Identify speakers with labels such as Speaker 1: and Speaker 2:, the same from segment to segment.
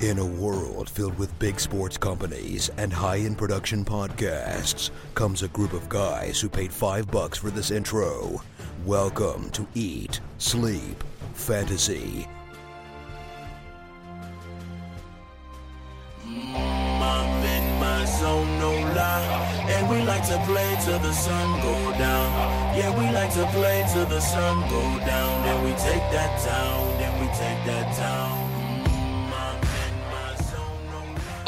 Speaker 1: In a world filled with big sports companies and high-end production podcasts comes a group of guys who paid five bucks for this intro. Welcome to Eat, Sleep, Fantasy.
Speaker 2: I'm in my zone, no lie. And we like to play till the sun go down. Yeah, we like to play till the sun go down. Then we take that down, then we take that down.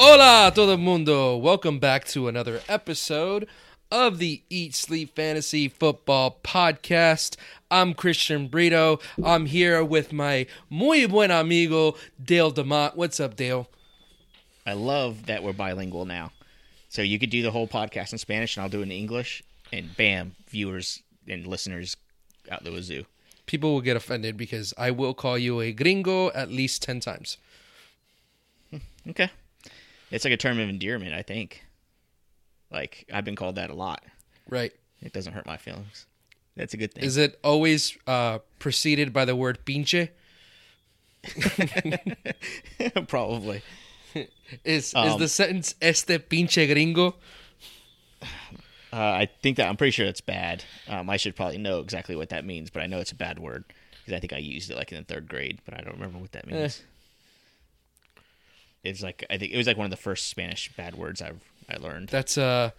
Speaker 3: Hola, todo el mundo. Welcome back to another episode of the Eat Sleep Fantasy Football Podcast. I'm Christian Brito. I'm here with my muy buen amigo Dale Demott. What's up, Dale?
Speaker 4: I love that we're bilingual now. So you could do the whole podcast in Spanish and I'll do it in English, and bam, viewers and listeners out the wazoo.
Speaker 3: People will get offended because I will call you a gringo at least 10 times.
Speaker 4: Hmm, okay. It's like a term of endearment, I think. Like, I've been called that a lot.
Speaker 3: Right.
Speaker 4: It doesn't hurt my feelings. That's a good thing.
Speaker 3: Is it always uh, preceded by the word pinche?
Speaker 4: Probably.
Speaker 3: Is, is
Speaker 4: Um,
Speaker 3: the sentence este pinche gringo?
Speaker 4: Uh, I think that I'm pretty sure it's bad. Um, I should probably know exactly what that means, but I know it's a bad word because I think I used it like in the third grade, but I don't remember what that means. It's like I think it was like one of the first Spanish bad words I've I learned.
Speaker 3: That's uh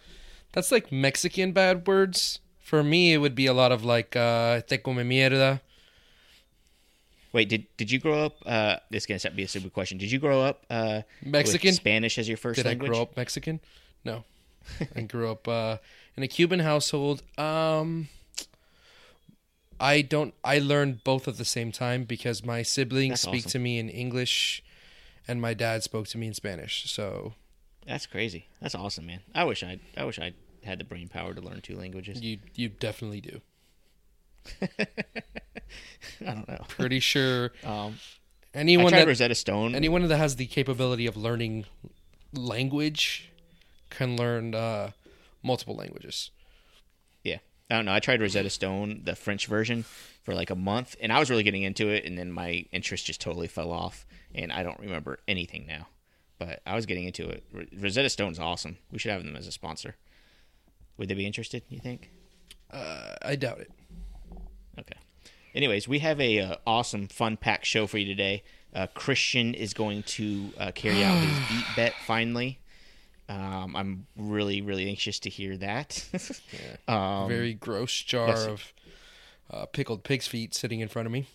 Speaker 3: that's like Mexican bad words. For me it would be a lot of like uh te come mierda.
Speaker 4: Wait, did did you grow up? Uh, this is gonna be a stupid question. Did you grow up uh,
Speaker 3: Mexican?
Speaker 4: Spanish as your first
Speaker 3: Did
Speaker 4: language?
Speaker 3: I grow up Mexican? No. I grew up uh in a Cuban household. Um I don't I learned both at the same time because my siblings
Speaker 4: That's
Speaker 3: speak
Speaker 4: awesome.
Speaker 3: to me in English and my dad spoke to me in Spanish. So
Speaker 4: That's crazy. That's awesome, man. I wish I I wish I had the brain power to learn two languages.
Speaker 3: you you definitely do.
Speaker 4: I don't know.
Speaker 3: Pretty sure
Speaker 4: Um,
Speaker 3: anyone
Speaker 4: tried
Speaker 3: that
Speaker 4: Rosetta Stone.
Speaker 3: anyone that has the capability of learning language can learn uh, multiple languages.
Speaker 4: Yeah. I don't know. I tried Rosetta Stone, the French version, for like a month, and I was really getting into it, and then my interest just totally fell off, and I don't remember anything now. But I was getting into it. Rosetta Stone's awesome. We should have them as a sponsor. Would they be interested? You think?
Speaker 3: Uh, I doubt it.
Speaker 4: Okay. Anyways, we have a uh, awesome, fun packed show for you today. Uh, Christian is going to uh, carry out his beat bet finally. Um, I'm really, really anxious to hear that. um,
Speaker 3: Very gross jar
Speaker 4: yes.
Speaker 3: of uh, pickled pig's feet sitting in front of me.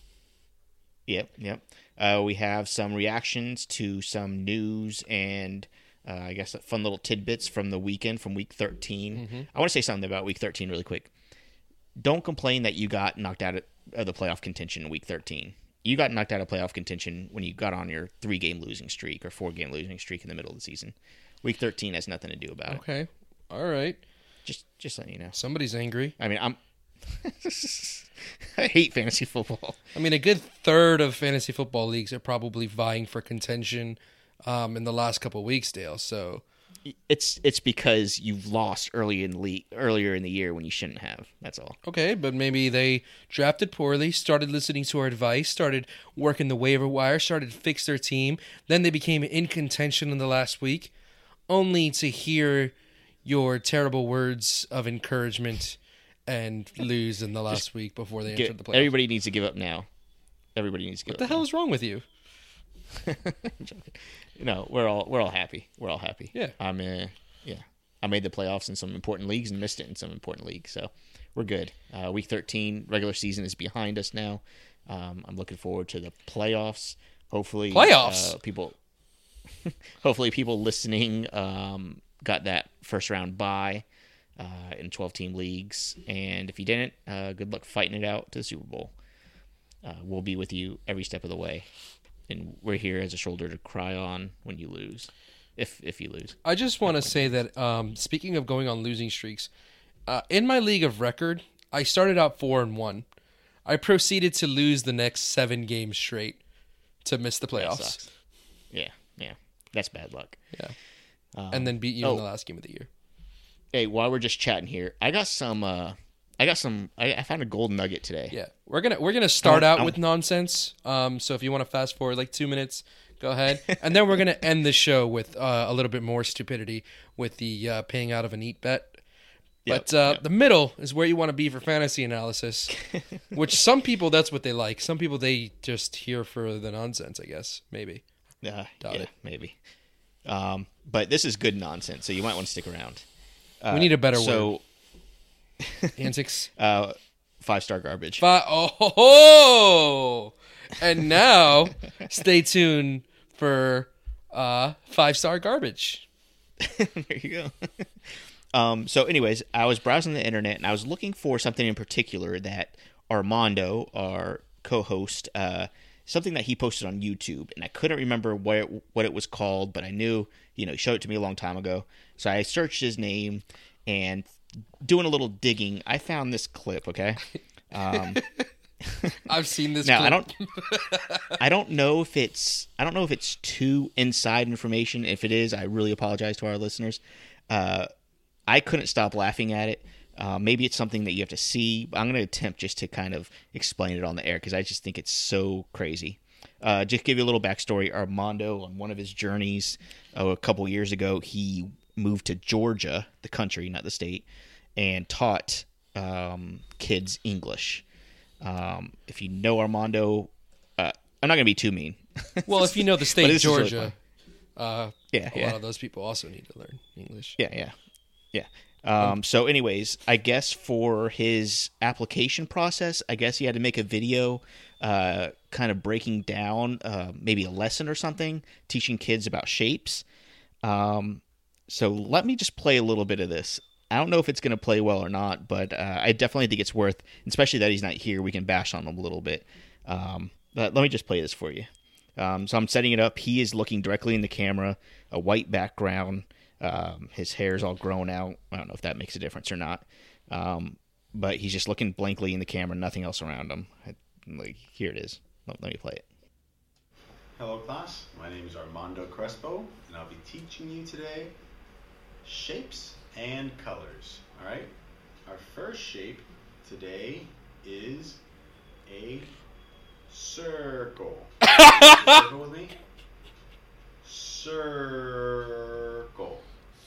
Speaker 4: Yep, yep. Uh, we have some reactions to some news and uh, I guess fun little tidbits from the weekend from week 13. I want to say something about week 13 really quick. Don't complain that you got knocked out of the playoff contention in week 13. You got knocked out of playoff contention when you got on your three game losing streak or four game losing streak in the middle of the season. Week 13 has nothing to do about it.
Speaker 3: Okay, all right.
Speaker 4: Just, just letting you know.
Speaker 3: Somebody's angry.
Speaker 4: I mean, I'm. I hate fantasy football.
Speaker 3: I mean, a good third of fantasy football leagues are probably vying for contention um, in the last couple weeks, Dale. So
Speaker 4: It's it's because you've lost early in le- earlier in the year when you shouldn't have. That's all.
Speaker 3: Okay, but maybe they drafted poorly, started listening to our advice, started working the waiver wire, started to fix their team. Then they became in contention in the last week, only to hear your terrible words of encouragement and lose in the last week before they
Speaker 4: Get-
Speaker 3: entered the playoffs.
Speaker 4: everybody needs to give up now. Everybody needs to give up.
Speaker 3: what the hell is wrong with you?
Speaker 4: No, we're all we're all happy. We're all happy.
Speaker 3: Yeah.
Speaker 4: I'm uh, yeah. I made the playoffs in some important leagues and missed it in some important leagues, so we're good. Uh, week 13 regular season is behind us now. Um, I'm looking forward to the playoffs. Hopefully,
Speaker 3: Playoffs?
Speaker 4: uh, people. hopefully, people listening um, got that first round bye uh, in 12 team leagues, and if you didn't, uh, good luck fighting it out to the Super Bowl. Uh, we'll be with you every step of the way, and we're here as a shoulder to cry on when you lose, if if you lose.
Speaker 3: I just want to say that um, speaking of going on losing streaks, uh, in my league of record, I started out four and one. I proceeded to lose the next seven games straight to miss the playoffs.
Speaker 4: Yeah, yeah, that's bad luck. Yeah.
Speaker 3: And then beat you in
Speaker 4: oh.
Speaker 3: the last game of the year.
Speaker 4: Hey, while we're just chatting here, I got some uh, I got some. I, I found a gold nugget today.
Speaker 3: Yeah, we're gonna we're gonna start
Speaker 4: I
Speaker 3: out
Speaker 4: want-
Speaker 3: with nonsense. Um, so if you want to fast forward like two minutes, go ahead, and then we're gonna end the show with uh, a little bit more stupidity with the uh, paying out of an eat bet. But uh,
Speaker 4: yep.
Speaker 3: the middle is where you want to be for fantasy analysis, which some people that's what they like. Some people they just here for the nonsense. I guess maybe.
Speaker 4: Uh,
Speaker 3: Doubt
Speaker 4: yeah,
Speaker 3: it.
Speaker 4: maybe. Um, but this is good nonsense, so you might want to stick around. Uh,
Speaker 3: we need a better
Speaker 4: so,
Speaker 3: word. Antics.
Speaker 4: uh, five star garbage.
Speaker 3: Fi- oh, and now stay tuned for uh, five star garbage.
Speaker 4: there you go. um, so, anyways, I was browsing the internet and I was looking for something in particular that Armando, our co-host, uh, something that he posted on YouTube, and I couldn't remember what it, what it was called, but I knew, you know, he showed it to me a long time ago. So I searched his name and doing a little digging, I found this clip. Okay. Um,
Speaker 3: I've seen this.
Speaker 4: now I don't, I don't know if it's, I don't know if it's too inside information. If it is, I really apologize to our listeners. Uh, I couldn't stop laughing at it. Uh, maybe it's something that you have to see. I'm going to attempt just to kind of explain it on the air because I just think it's so crazy. Uh, just give you a little backstory. Armando, on one of his journeys oh, a couple years ago, he moved to Georgia, the country, not the state, and taught um, kids English. Um, if you know Armando, uh, I'm not going to be too mean.
Speaker 3: Well, if you know the state of
Speaker 4: is really
Speaker 3: Georgia, uh,
Speaker 4: Yeah,
Speaker 3: a
Speaker 4: yeah.
Speaker 3: lot of those people also need to learn English.
Speaker 4: Yeah, yeah, yeah. Um, so, anyways, I guess for his application process, I guess he had to make a video, uh, kind of breaking down uh, maybe a lesson or something, teaching kids about shapes. Um, so let me just play a little bit of this. I don't know if it's going to play well or not, but uh, I definitely think it's worth, especially that he's not here. We can bash on him a little bit. Um, but let me just play this for you. Um, so I'm setting it up. He is looking directly in the camera, a white background. Um, his hair's all grown out. I don't know if that makes a difference or not. Um, but he's just looking blankly in the camera, nothing else around him. I, like here it is. Let, let me play it.
Speaker 5: Hello class, my name is Armando Crespo and I'll be teaching you today shapes and colors. Alright, our first shape today is a circle. circle with me? Circle.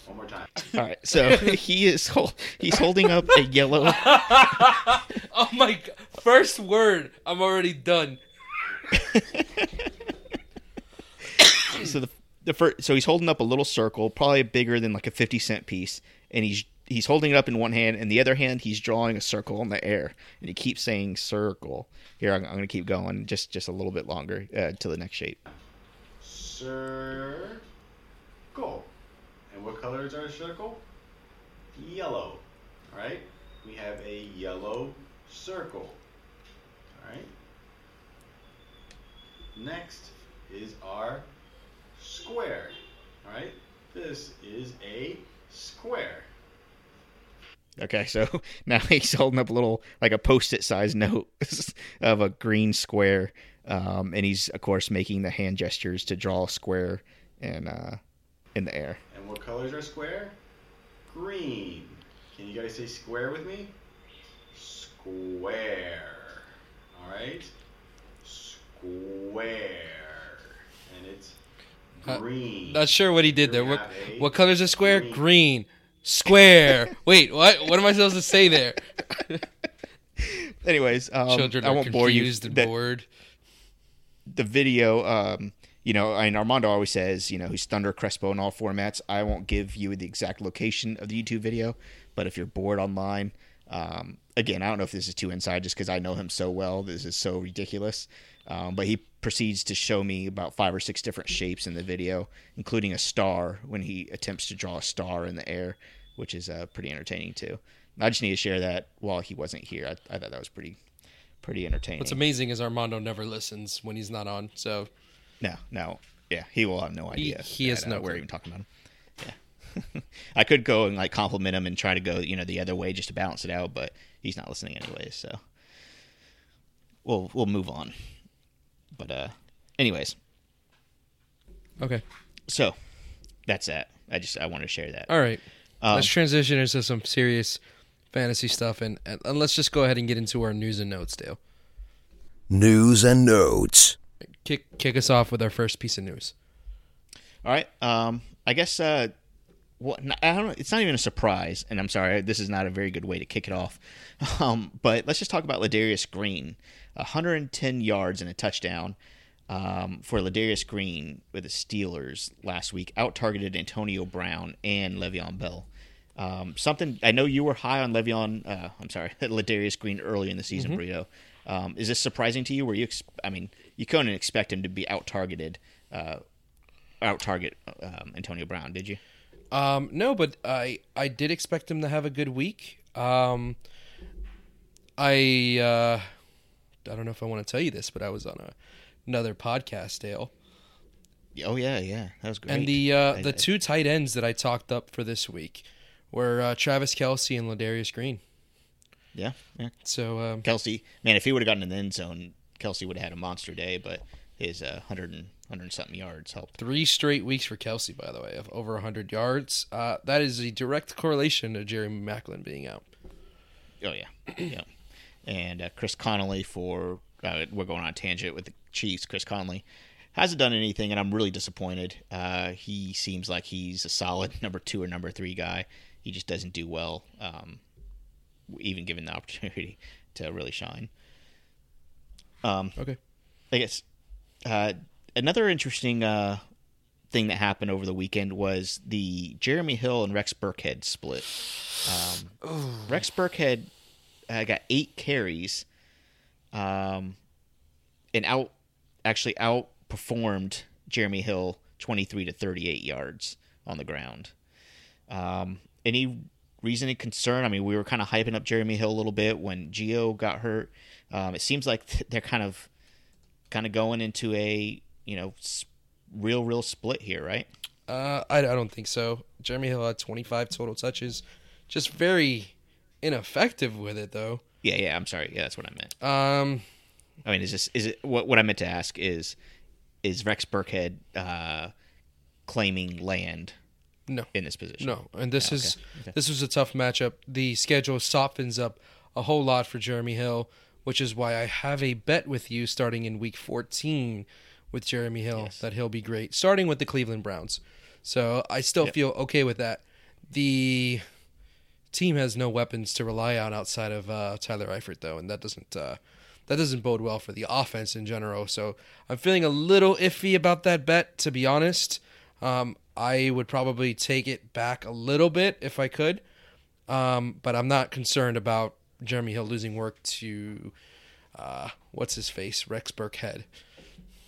Speaker 5: One more time.
Speaker 4: All right, so he is hol- he's holding up a yellow.
Speaker 3: Oh my god! First word, I'm already done.
Speaker 4: so the the first, so he's holding up a little circle, probably bigger than like a fifty cent piece, and he's he's holding it up in one hand, and the other hand he's drawing a circle in the air, and he keeps saying circle. Here, I'm, I'm going to keep going just just a little bit longer uh, to the next shape.
Speaker 5: Circle. And what color is our circle? Yellow. Alright? We have a yellow circle. Alright? Next is our square. Alright? This is a square.
Speaker 4: Okay, so now he's holding up a little like a post-it size note of a green square, um, and he's of course making the hand gestures to draw a square in uh, in the air.
Speaker 5: And what color is our square? Green. Can you guys say square with me? Square. Alright? Square. And it's
Speaker 3: Uh,
Speaker 5: green.
Speaker 3: Not sure what he did there.
Speaker 5: Here we
Speaker 3: What
Speaker 5: have a
Speaker 3: what color's a square?
Speaker 5: green.
Speaker 3: Green. Square. Wait, what? What am I supposed to say there?
Speaker 4: Anyways, um,
Speaker 3: Children
Speaker 4: I
Speaker 3: are
Speaker 4: won't bore you.
Speaker 3: confused and
Speaker 4: The-
Speaker 3: bored.
Speaker 4: the video, um, you know, I and mean, Armando always says, you know, he's Thunder Crespo in all formats. I won't give you the exact location of the YouTube video, but if you're bored online, um, again, I don't know if this is too inside just because I know him so well. This is so ridiculous. Um, but he proceeds to show me about five or six different shapes in the video, including a star when he attempts to draw a star in the air, which is uh, pretty entertaining too. I just need to share that while he wasn't here. I, I thought that was pretty, pretty entertaining.
Speaker 3: What's amazing is Armando never listens when he's not on. So
Speaker 4: No, no, yeah, he will have no idea.
Speaker 3: he has
Speaker 4: that,
Speaker 3: no
Speaker 4: uh, we're even talking about him. Yeah, I could go and like compliment him and try to go, you know, the other way just to balance it out, but he's not listening anyways. So we'll we'll move on. But uh, anyways,
Speaker 3: okay,
Speaker 4: so that's that. I just I want to share that.
Speaker 3: all right.
Speaker 4: Um,
Speaker 3: Let's transition into some serious fantasy stuff, and, and, and let's just go ahead and get into our news and notes, Dale.
Speaker 1: News and notes.
Speaker 3: Kick kick us off with our first piece of news.
Speaker 4: All right. Um, I guess. Uh, what I don't know. It's not even a surprise, and I'm sorry. This is not a very good way to kick it off. Um, but let's just talk about Ladarius Green. 110 yards and a touchdown um, for Ladarius Green with the Steelers last week. Out targeted Antonio Brown and Le'Veon Bell. Um, something I know you were high on Le'Veon. Uh, I'm sorry, Ladarius Green early in the season,
Speaker 3: Mm-hmm.
Speaker 4: Burrito. Um, is this surprising to you? Were you? Ex- I mean, you couldn't expect him to be out targeted, uh, out target um, Antonio Brown, did you?
Speaker 3: Um, no, but I I did expect him to have a good week. Um, I uh, I don't know if I want to tell you this, but I was on a, another podcast, Dale,
Speaker 4: Oh yeah, yeah, that was great.
Speaker 3: and the uh,
Speaker 4: I-
Speaker 3: the
Speaker 4: I-
Speaker 3: two tight ends that I talked up for this week were uh, Travis Kelce and Ladarius Green.
Speaker 4: yeah, yeah.
Speaker 3: So um,
Speaker 4: Kelce, man, if he would have gotten in the end zone, Kelce would have had a monster day. But his uh, hundred and hundred something yards helped.
Speaker 3: three straight weeks for Kelce, by the way, of over 100 yards. Uh, that is a direct correlation to Jerry Maclin being out.
Speaker 4: Oh yeah, yeah. And uh, Chris Conley for uh, we're going on a tangent with the Chiefs. Chris Conley hasn't done anything, and I'm really disappointed. Uh, he seems like he's a solid number two or number three guy. He just doesn't do well, um, even given the opportunity to really shine. Um,
Speaker 3: Okay.
Speaker 4: I guess uh, another interesting uh, thing that happened over the weekend was the Jeremy Hill and Rex Burkhead split. Um, Rex Burkhead uh, got eight carries, um, and out actually outperformed Jeremy Hill twenty three to thirty eight yards on the ground. Um, any reason of concern? I mean, we were kind of hyping up Jeremy Hill a little bit when Gio got hurt. Um, it seems like they're kind of kind of going into a you know real real split here, right?
Speaker 3: Uh, I, I don't think so. Jeremy Hill had 25 total touches. Just very ineffective with it, though.
Speaker 4: Yeah, yeah. I'm sorry. Yeah, that's what I meant.
Speaker 3: Um,
Speaker 4: I mean, is this is it what what I meant to ask is is Rex Burkhead uh, claiming land
Speaker 3: no,
Speaker 4: in this position?
Speaker 3: no. And this
Speaker 4: Yeah,
Speaker 3: is
Speaker 4: okay, okay.
Speaker 3: this was a tough matchup. The schedule softens up a whole lot for Jeremy Hill, which is why I have a bet with you starting in week 14 with Jeremy Hill
Speaker 4: Yes.
Speaker 3: that he'll be great, starting with the Cleveland Browns. So I still
Speaker 4: Yep.
Speaker 3: feel okay with that. The team has no weapons to rely on outside of uh, Tyler Eifert, though, and that doesn't uh, that doesn't bode well for the offense in general. So I'm feeling a little iffy about that bet, to be honest. Um, I would probably take it back a little bit if I could, um, but I'm not concerned about Jeremy Hill losing work to uh, what's his face, Rex Burkhead.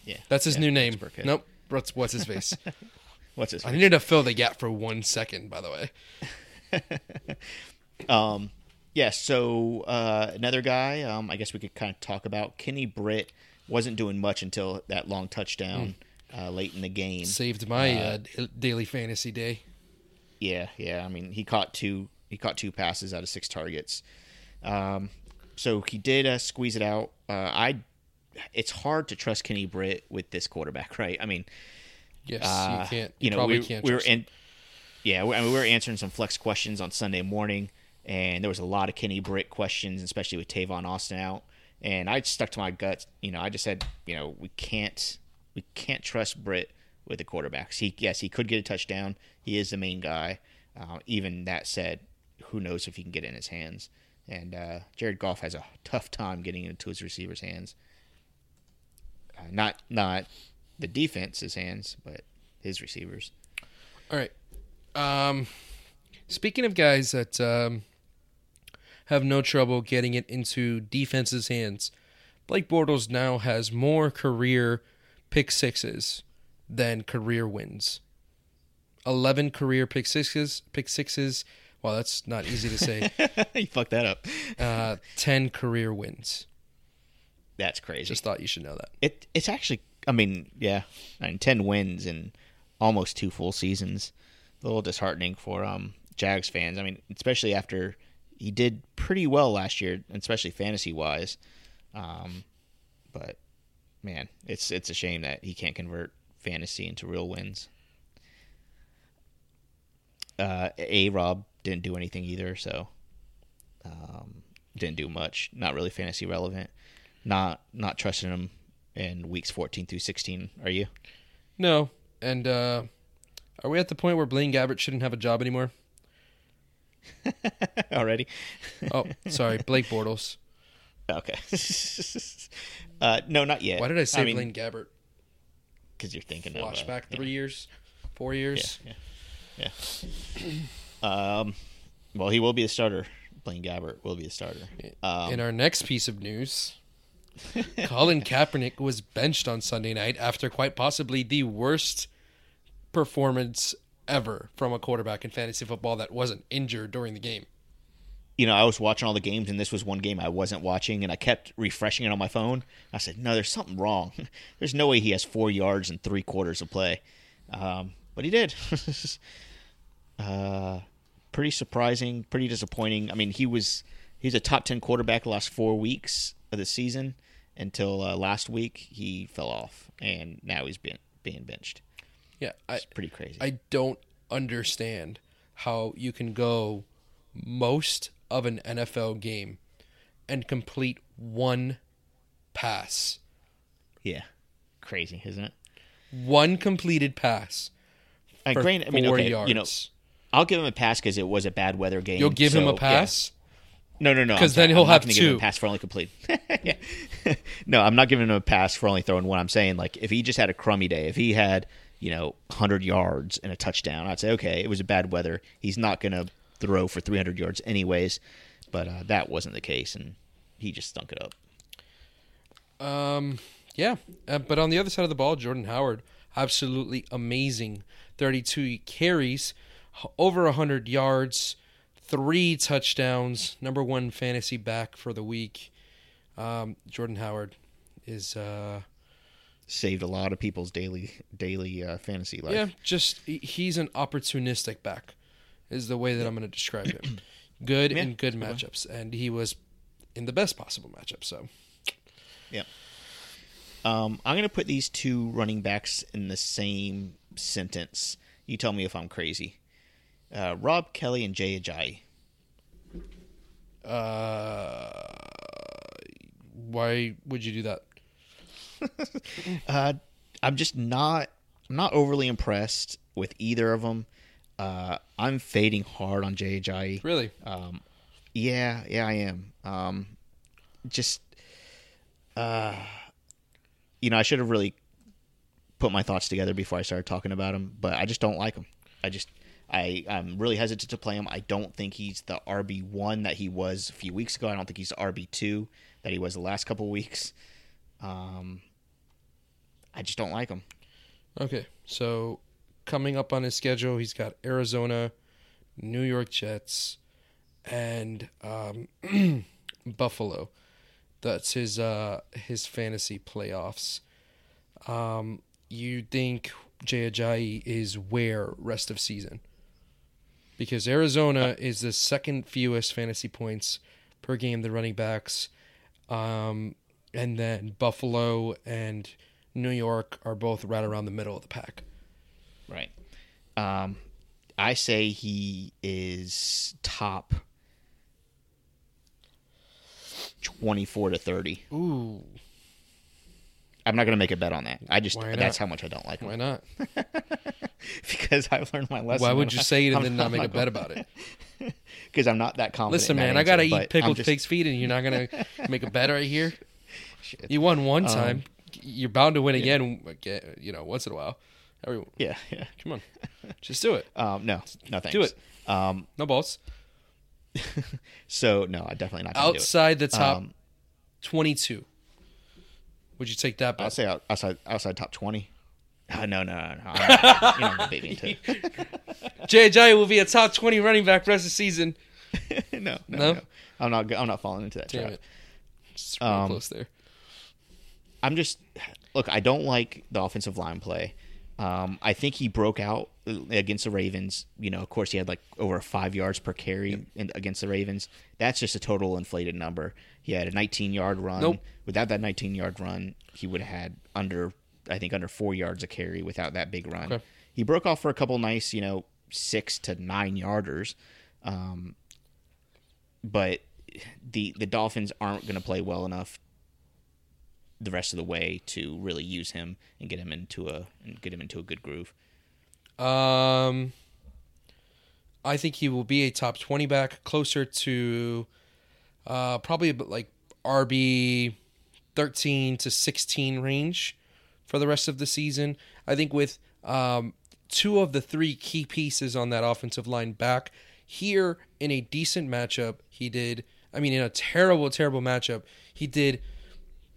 Speaker 4: Yeah,
Speaker 3: That's his
Speaker 4: yeah,
Speaker 3: new name.
Speaker 4: Burkhead.
Speaker 3: Nope. What's, what's his face?
Speaker 4: What's his?
Speaker 3: I needed to fill the gap for one second, by the way.
Speaker 4: Um, yeah. So uh, another guy. Um, I guess we could kind of talk about Kenny Britt. Wasn't doing much until that long touchdown uh, late in the game.
Speaker 3: Saved my uh, daily fantasy day.
Speaker 4: Yeah, yeah. I mean, he caught two. He caught two passes out of six targets. Um, so he did uh, squeeze it out. Uh, I. It's hard to trust Kenny Britt with this quarterback, right? I mean,
Speaker 3: Yes,
Speaker 4: uh,
Speaker 3: you can't.
Speaker 4: You know,
Speaker 3: probably
Speaker 4: we,
Speaker 3: can't.
Speaker 4: we were in. Yeah, we, I mean, we were answering some flex questions on Sunday morning, and there was a lot of Kenny Britt questions, especially with Tavon Austin out. And I stuck to my guts. You know, I just said, you know, we can't, we can't trust Britt with the quarterbacks. He, yes, he could get a touchdown. He is the main guy. Uh, even that said, who knows if he can get it in his hands? And uh, Jared Goff has a tough time getting into his receivers' hands. Uh, not, not the defense's hands, but his receivers.
Speaker 3: All right. Um, speaking of guys that um, have no trouble getting it into defense's hands, Blake Bortles now has more career pick sixes than career wins. Eleven career pick sixes. Pick sixes. Well, that's not easy to say.
Speaker 4: you fucked that up.
Speaker 3: Uh, Ten career wins.
Speaker 4: That's crazy.
Speaker 3: Just thought you should know that.
Speaker 4: it it's actually I mean, yeah. I mean ten wins in almost two full seasons. A little disheartening for um Jags fans. I mean, especially after he did pretty well last year, especially fantasy wise. Um but man, it's it's a shame that he can't convert fantasy into real wins. Uh A Rob didn't do anything either, so Um, didn't do much. Not really fantasy relevant. Not not trusting him in weeks 14 through 16. Are you?
Speaker 3: No. And uh, are we at the point where Blaine Gabbert shouldn't have a job anymore?
Speaker 4: Already?
Speaker 3: Oh, sorry, Blake Bortles.
Speaker 4: Okay. uh, no, not yet.
Speaker 3: Why did I say
Speaker 4: mean,
Speaker 3: Blaine Gabbert?
Speaker 4: Because you're thinking of uh,
Speaker 3: Flashback
Speaker 4: yeah.
Speaker 3: three years, four years.
Speaker 4: Yeah, yeah, yeah. um, well, he will be a starter. Blaine Gabbert will be a starter. Um,
Speaker 3: In our next piece of news, Colin Kaepernick was benched on Sunday night after quite possibly the worst performance ever from a quarterback in fantasy football that wasn't injured during the game.
Speaker 4: you know, I was watching all the games, and this was one game I wasn't watching, and I kept refreshing it on my phone. I said, "No, there's something wrong. there's no way he has four yards and three quarters of play." Um, but he did. uh, pretty surprising, pretty disappointing. I mean, he was he's a top ten quarterback the last four weeks of the season until uh, last week he fell off, and now he's being being benched.
Speaker 3: Yeah, I,
Speaker 4: It's pretty crazy.
Speaker 3: I don't understand how you can go most of an NFL game and complete one pass.
Speaker 4: yeah, crazy, isn't it?
Speaker 3: One completed pass
Speaker 4: And
Speaker 3: for
Speaker 4: granted, I mean,
Speaker 3: four
Speaker 4: okay,
Speaker 3: yards.
Speaker 4: you know, I'll give him a pass because it was a bad weather game.
Speaker 3: You'll give him
Speaker 4: so,
Speaker 3: a
Speaker 4: yeah.
Speaker 3: pass?
Speaker 4: No, no, no.
Speaker 3: 'Cause
Speaker 4: I'm
Speaker 3: then he'll
Speaker 4: I'm not
Speaker 3: have
Speaker 4: gonna give him
Speaker 3: two.
Speaker 4: a pass for only complete. no, I'm not giving him a pass for only throwing one. I'm saying like if he just had a crummy day, if he had you know 100 yards and a touchdown, I'd say okay, it was a bad weather. He's not gonna throw for 300 yards anyways. But uh, that wasn't the case, and he just stunk it up.
Speaker 3: Um, yeah, uh, but on the other side of the ball, Jordan Howard, absolutely amazing. 32 carries, over 100 yards, three touchdowns, number one fantasy back for the week. Um, Jordan Howard is, uh,
Speaker 4: Saved a lot of people's daily daily uh, fantasy life.
Speaker 3: yeah, just he's an opportunistic back, is the way that I'm going to describe him. Good
Speaker 4: Yeah,
Speaker 3: in good
Speaker 4: one.
Speaker 3: matchups, and he was in the best possible matchup. So
Speaker 4: yeah. Um, I'm going to put these two running backs in the same sentence. You tell me if I'm crazy. Uh, Rob Kelley and Jay Ajayi.
Speaker 3: Uh, why would you do that?
Speaker 4: Uh, I'm just not I'm not overly impressed with either of them. Uh, I'm fading hard on Jay Ajayi.
Speaker 3: Really?
Speaker 4: Um, yeah, yeah, I am. Um, just, uh, you know, I should have really put my thoughts together before I started talking about him, but I just don't like him. I just, I, I'm really hesitant to play him. I don't think he's the RB one that he was a few weeks ago. I don't think he's RB two that he was the last couple weeks. Um, I just don't like him.
Speaker 3: Okay, so coming up on his schedule, he's got Arizona, New York Jets, and um, Buffalo. That's his uh, his fantasy playoffs. Um, you think Jay Ajayi is where rest of season? Because Arizona is the second fewest fantasy points per game. The running backs, um, and then Buffalo and New York are both right around the middle of the pack.
Speaker 4: Right. Um, I say he is top twenty-four to thirty.
Speaker 3: Ooh,
Speaker 4: I'm not going to make a bet on that. I just that's how much I don't like
Speaker 3: why not?
Speaker 4: because I've learned my lesson.
Speaker 3: Why would you say it and then not make a bet about it?
Speaker 4: Because I'm not that confident.
Speaker 3: Listen, man, I gotta eat pickled
Speaker 4: just-
Speaker 3: pig's feet, and you're not gonna make a bet right here.
Speaker 4: Shit. Um,
Speaker 3: You won one time. You're bound to win again. again, You know, once in a while. Every,
Speaker 4: Yeah, yeah.
Speaker 3: come on, just do it.
Speaker 4: Um, no, no thanks.
Speaker 3: Do it.
Speaker 4: Um,
Speaker 3: No balls.
Speaker 4: so no, I definitely not. It.
Speaker 3: Outside the top
Speaker 4: Um,
Speaker 3: 22, would you take that
Speaker 4: I'll say out- outside outside top twenty. Uh, no, no, no. no. I'm not, you're not gonna bait into it.
Speaker 3: JJ will be a top 20 running back rest of the season.
Speaker 4: no, no,
Speaker 3: No?
Speaker 4: no, I'm not. I'm not falling into that
Speaker 3: Damn
Speaker 4: trap.
Speaker 3: it. Just real
Speaker 4: Um,
Speaker 3: close there.
Speaker 4: I'm just look. I don't like the offensive line play. Um, I think he broke out against the Ravens. You know, of course, he had like over five yards per carry in, against the Ravens. That's just a total inflated number. He had a 19 yard run.
Speaker 3: Nope.
Speaker 4: Without that 19 yard run, he would have had under, I think, under four yards a carry without that big run.
Speaker 3: Okay.
Speaker 4: He broke off for a couple nice, you know, six to nine yarders. Um, but the the Dolphins aren't going to play well enough the rest of the way to really use him and get him into a and get him into a good groove.
Speaker 3: Um, I think he will be a top 20 back, closer to uh, probably like RB 13 to 16 range for the rest of the season. I think with um, two of the three key pieces on that offensive line back here in a decent matchup, he did. I mean, in a terrible, terrible matchup, he did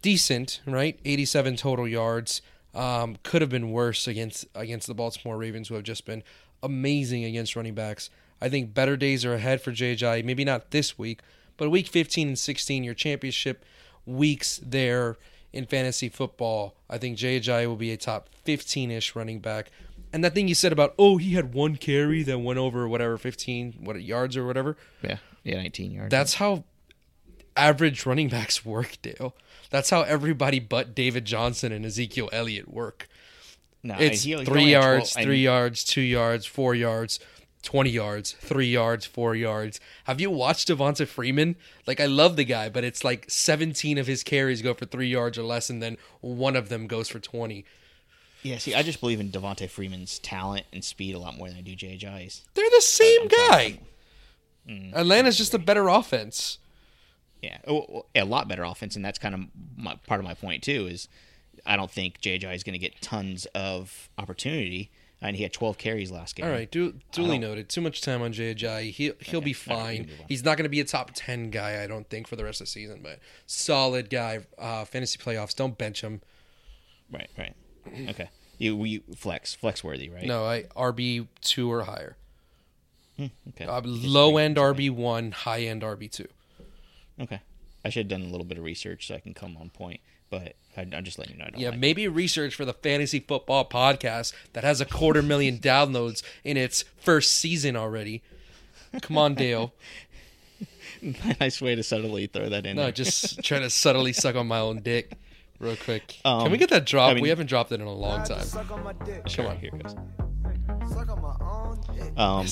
Speaker 3: decent, right? 87 total yards. Um, could have been worse against against the Baltimore Ravens, who have just been amazing against running backs. I think better days are ahead for JJ. Maybe not this week, but week 15 and 16, your championship weeks there in fantasy football. I think JJ will be a top 15 ish running back. And that thing you said about, oh, he had one carry that went over whatever 15 what yards or whatever.
Speaker 4: Yeah, yeah, 19 yards.
Speaker 3: That's how average running backs work, Dale. That's how everybody but David Johnson and Ezekiel Elliott work.
Speaker 4: no,
Speaker 3: It's
Speaker 4: he-
Speaker 3: three
Speaker 4: had 12
Speaker 3: yards,
Speaker 4: I-
Speaker 3: three yards, two yards, four yards, 20 yards, three yards, four yards. Have you watched Devonta Freeman? Like, I love the guy, but it's like 17 of his carries go for three yards or less, and then one of them goes for 20.
Speaker 4: Yeah, see, I just believe in Devonta Freeman's talent and speed a lot more than I do JJ's.
Speaker 3: They're the same guy.
Speaker 4: Mm.
Speaker 3: Atlanta's just a better offense.
Speaker 4: Yeah, oh, a lot better offense, and that's kind of my, part of my point too. Is I don't think JJ is going to get tons of opportunity, and he had 12 carries last game.
Speaker 3: All right, du- duly noted. Too much time on JJ. He he'll be
Speaker 4: right, we
Speaker 3: fine. He's not going to be a top ten guy, I don't think, for the rest of the season. But solid guy. Uh, fantasy playoffs. Don't bench him.
Speaker 4: right, right. Okay, you we flex flex worthy, right?
Speaker 3: No, I RB two or higher.
Speaker 4: Okay.
Speaker 3: Uh, low end RB one, high end RB two.
Speaker 4: Okay. I should have done a little bit of research so I can come on point, but I, I'm just letting you know. I don't
Speaker 3: Yeah,
Speaker 4: like
Speaker 3: maybe research for the fantasy football podcast that has a quarter million downloads in its first season already. Come on, Dale.
Speaker 4: nice way to subtly throw that in.
Speaker 3: No,
Speaker 4: there.
Speaker 3: just trying to subtly suck on my own dick, real quick.
Speaker 4: Um,
Speaker 3: Can we get that drop?
Speaker 4: I mean-
Speaker 3: we haven't dropped it in a long time.
Speaker 6: Suck on my dick.
Speaker 4: Sure, here it goes.
Speaker 6: Suck on my own dick.
Speaker 4: Um,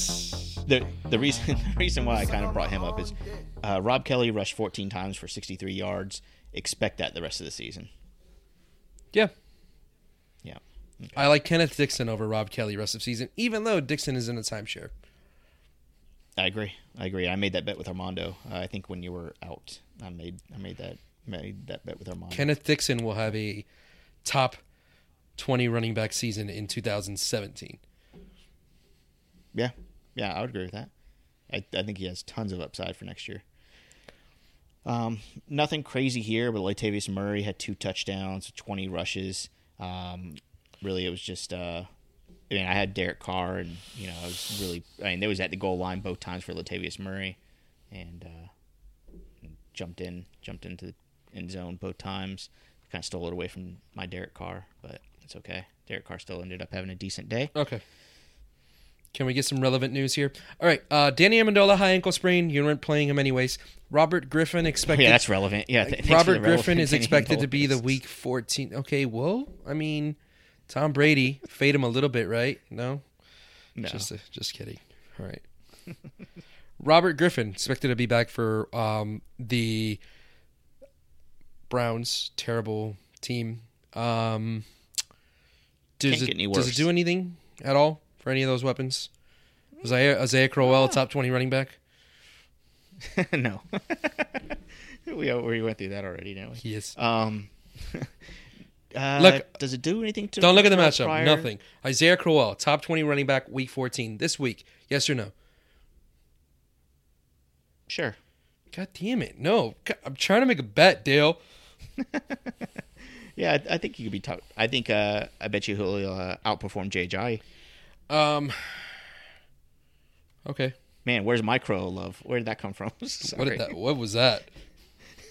Speaker 4: the the reason the reason why I kind of brought him up is uh, Rob Kelley rushed 14 times for 63 yards. Expect that the rest of the season.
Speaker 3: Yeah,
Speaker 4: Yeah.
Speaker 3: I like Kenneth Dixon over Rob Kelley rest of season, even though Dixon is in a timeshare.
Speaker 4: I agree. I agree. I made that bet with Armando. Uh, I think when you were out, I made I made that made that bet with Armando.
Speaker 3: Kenneth Dixon will have a top 20 running back season in 2017.
Speaker 4: Yeah, yeah, I would agree with that. I, I think he has tons of upside for next year. Um, nothing crazy here, but Latavius Murray had two touchdowns, twenty rushes. Um, really, it was just. Uh, I mean, I had Derek Carr, and you know, I was really. I mean, there was at the goal line both times for Latavius Murray, and uh, jumped in, jumped into the end zone both times. Kind of stole it away from my Derek Carr, but it's okay. Derek Carr still ended up having a decent day.
Speaker 3: Okay. Can we get some relevant news here? All right. Uh, Danny Amendola, high ankle sprain. You weren't playing him anyways. Robert Griffin expected.
Speaker 4: Yeah, that's relevant. Yeah, th-
Speaker 3: Robert Griffin is expected to be the week 14. Okay, well, I mean, Tom Brady fade him a little bit, right? No,
Speaker 4: No.
Speaker 3: just uh, just kidding. All right. Robert Griffin expected to be back for um, the Browns' terrible team. Um, does
Speaker 4: Can't
Speaker 3: it
Speaker 4: get any
Speaker 3: does it do anything at all for any of those weapons? Isaiah, Isaiah Crowell, top 20 running back.
Speaker 4: no. we we went through that already, didn't we?
Speaker 3: He is.
Speaker 4: Um, uh,
Speaker 3: Look-
Speaker 4: does it do anything to?
Speaker 3: Don't look at the matchup.
Speaker 4: Pryor?
Speaker 3: Nothing. Isaiah Crowell, top 20 running back, week 14 this week. Yes or no?
Speaker 4: Sure.
Speaker 3: God damn it. No. God, I'm trying to make a bet, Dale.
Speaker 4: Yeah, I, I think he could be top. I think. Uh, I bet you he'll uh, outperform JJ.
Speaker 3: Um. Okay.
Speaker 4: Man, where's my crow love? Where did that come from?
Speaker 3: What did that? What was that?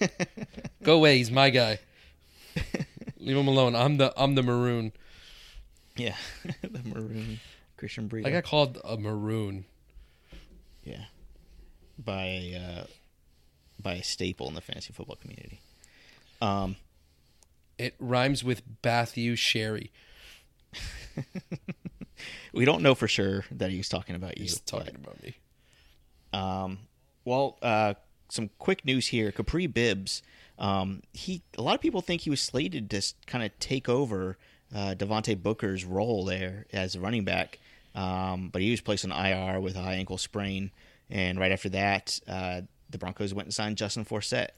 Speaker 3: Go away. He's my guy. Leave him alone. I'm the I'm the maroon.
Speaker 4: Yeah, the maroon Christian Brito.
Speaker 3: I got called a maroon.
Speaker 4: yeah, by uh, by a staple in the fantasy football community. Um,
Speaker 3: It rhymes with Matthew Sherry.
Speaker 4: We don't know for sure that he was talking about you.
Speaker 3: He's
Speaker 4: but-
Speaker 3: talking about me.
Speaker 4: Um, well, uh, some quick news here. Kapri Bibbs, um, he a lot of people think he was slated to kind of take over uh, Devontae Booker's role there as a running back, um, but he was placed on IR with a high ankle sprain, and right after that, uh, the Broncos went and signed Justin Forsett.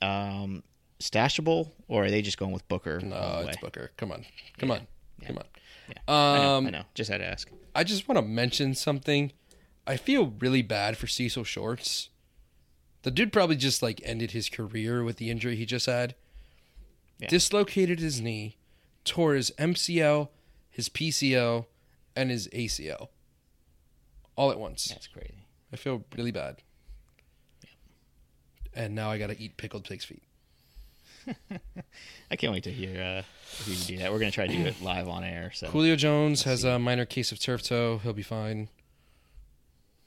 Speaker 4: Um, stashable, or are they just going with Booker?
Speaker 3: No, it's? Booker. Come on, come on, come on.
Speaker 4: Yeah, I know,
Speaker 3: Um,
Speaker 4: I know. Just had to ask.
Speaker 3: I just want to mention something. I feel really bad for Cecil Shorts. The dude probably just like ended his career with the injury he just had.
Speaker 4: Yeah.
Speaker 3: Dislocated his knee, tore his MCL, his PCL, and his ACL. All at once.
Speaker 4: That's crazy.
Speaker 3: I feel really bad. And now I got to eat pickled pig's feet.
Speaker 4: I can't wait to hear uh, if you can do that. We're gonna try to do it live on air. So
Speaker 3: Julio Jones has a minor case of turf toe. He'll be fine.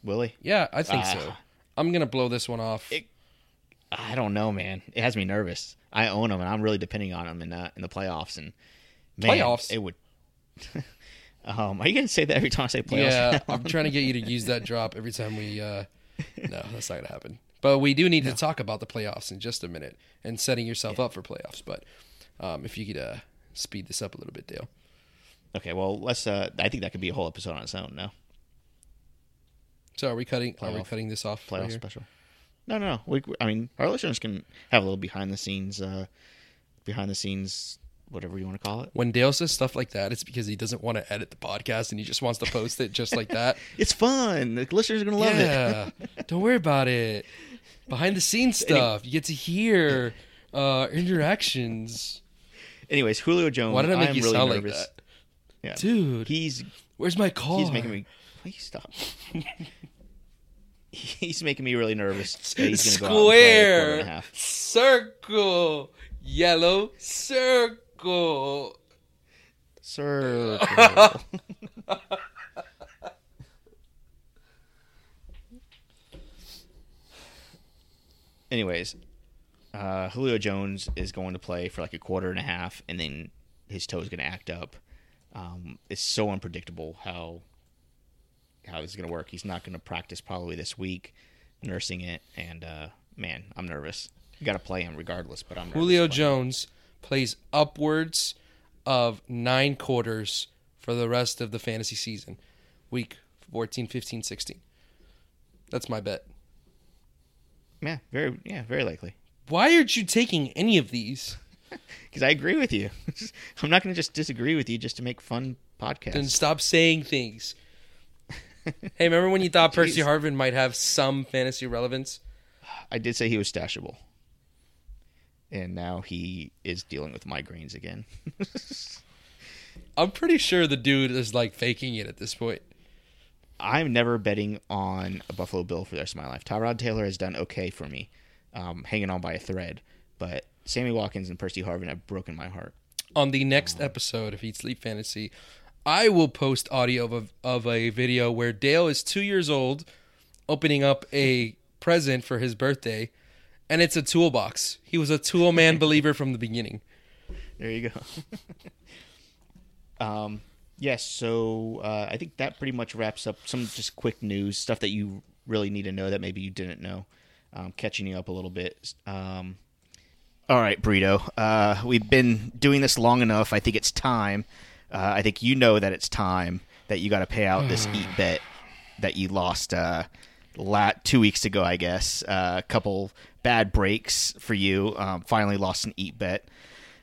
Speaker 4: Willie,
Speaker 3: Yeah, I think so.
Speaker 4: Ah.
Speaker 3: I'm going to blow this one off.
Speaker 4: It- I don't know, man. It has me nervous. I own him, and I'm really depending on him in uh, in the playoffs. And man,
Speaker 3: Playoffs?
Speaker 4: it would. um, are you gonna say that every time I say playoffs?
Speaker 3: Yeah, I'm trying to get you to use that drop every time we. Uh, no, that's not gonna happen. But we do need to talk about the playoffs in just a minute and setting yourself up for playoffs. But um, if you could uh, speed this up a little bit, Dale.
Speaker 4: okay, well, let's. Uh, I think that could be a whole episode on its own. No
Speaker 3: So are we cutting? Are we cutting this off? right
Speaker 4: playoff
Speaker 3: here?
Speaker 4: special. No, no, no. We, I mean, our listeners can have a little behind the scenes, uh, behind the scenes, whatever you want to call it.
Speaker 3: When Dale says stuff like that, it's because he doesn't want to edit the podcast and he just wants to post it just like that.
Speaker 4: It's fun. The listeners are gonna love it.
Speaker 3: yeah, don't worry about it. Behind the scenes stuff, you get to hear uh, interactions.
Speaker 4: Anyways, Julio Jones.
Speaker 3: Why did I make
Speaker 4: I'm
Speaker 3: you
Speaker 4: really
Speaker 3: sound like
Speaker 4: nervous.
Speaker 3: that,
Speaker 4: Yeah.
Speaker 3: dude?
Speaker 4: He's
Speaker 3: Where's my car?
Speaker 4: he's making me. Please stop. he's making me really nervous. gonna go and and
Speaker 3: Square, circle, yellow circle.
Speaker 4: Sir. Anyways, uh, Julio Jones is going to play for like a quarter and a half, and then his toe is going to act up. Um, it's so unpredictable how how this is going to work. He's not going to practice probably this week, nursing it, and uh, man, I'm nervous. You got to play him regardless, but I'm
Speaker 3: Julio
Speaker 4: playing him.
Speaker 3: Jones plays upwards of nine quarters for the rest of the fantasy season, week 14, 15, 16. That's my bet.
Speaker 4: Yeah, very yeah, very likely.
Speaker 3: Why aren't you taking any of these?
Speaker 4: Because I agree with you. I'm not going to just disagree with you just to make fun podcasts.
Speaker 3: Then stop saying things. hey, remember when you thought Percy. Harvin might have some fantasy relevance?
Speaker 4: I did say he was stashable. And now he is dealing with migraines again.
Speaker 3: I'm pretty sure the dude is like faking it at this point.
Speaker 4: I'm never betting on a Buffalo Bill for the rest of my life. Tyrod Taylor has done okay for me, um, hanging on by a thread. But Sammy Watkins and Percy Harvin have broken my heart.
Speaker 3: on the next episode of Eat Sleep Fantasy, I will post audio of a, of a video where Dale is two years old, opening up a present for his birthday, and it's a toolbox. He was a tool man believer from the beginning.
Speaker 4: There you go. um, yes, so uh, I think that pretty much wraps up some just quick news stuff that you really need to know that maybe you didn't know. Um, catching you up a little bit. Um, all right, Burrito. Uh, we've been doing this long enough. I think it's time. Uh, I think you know that it's time that you got to pay out this eat bet that you lost uh, lat two weeks ago. I guess uh, a couple bad breaks for you. Um, finally lost an eat bet.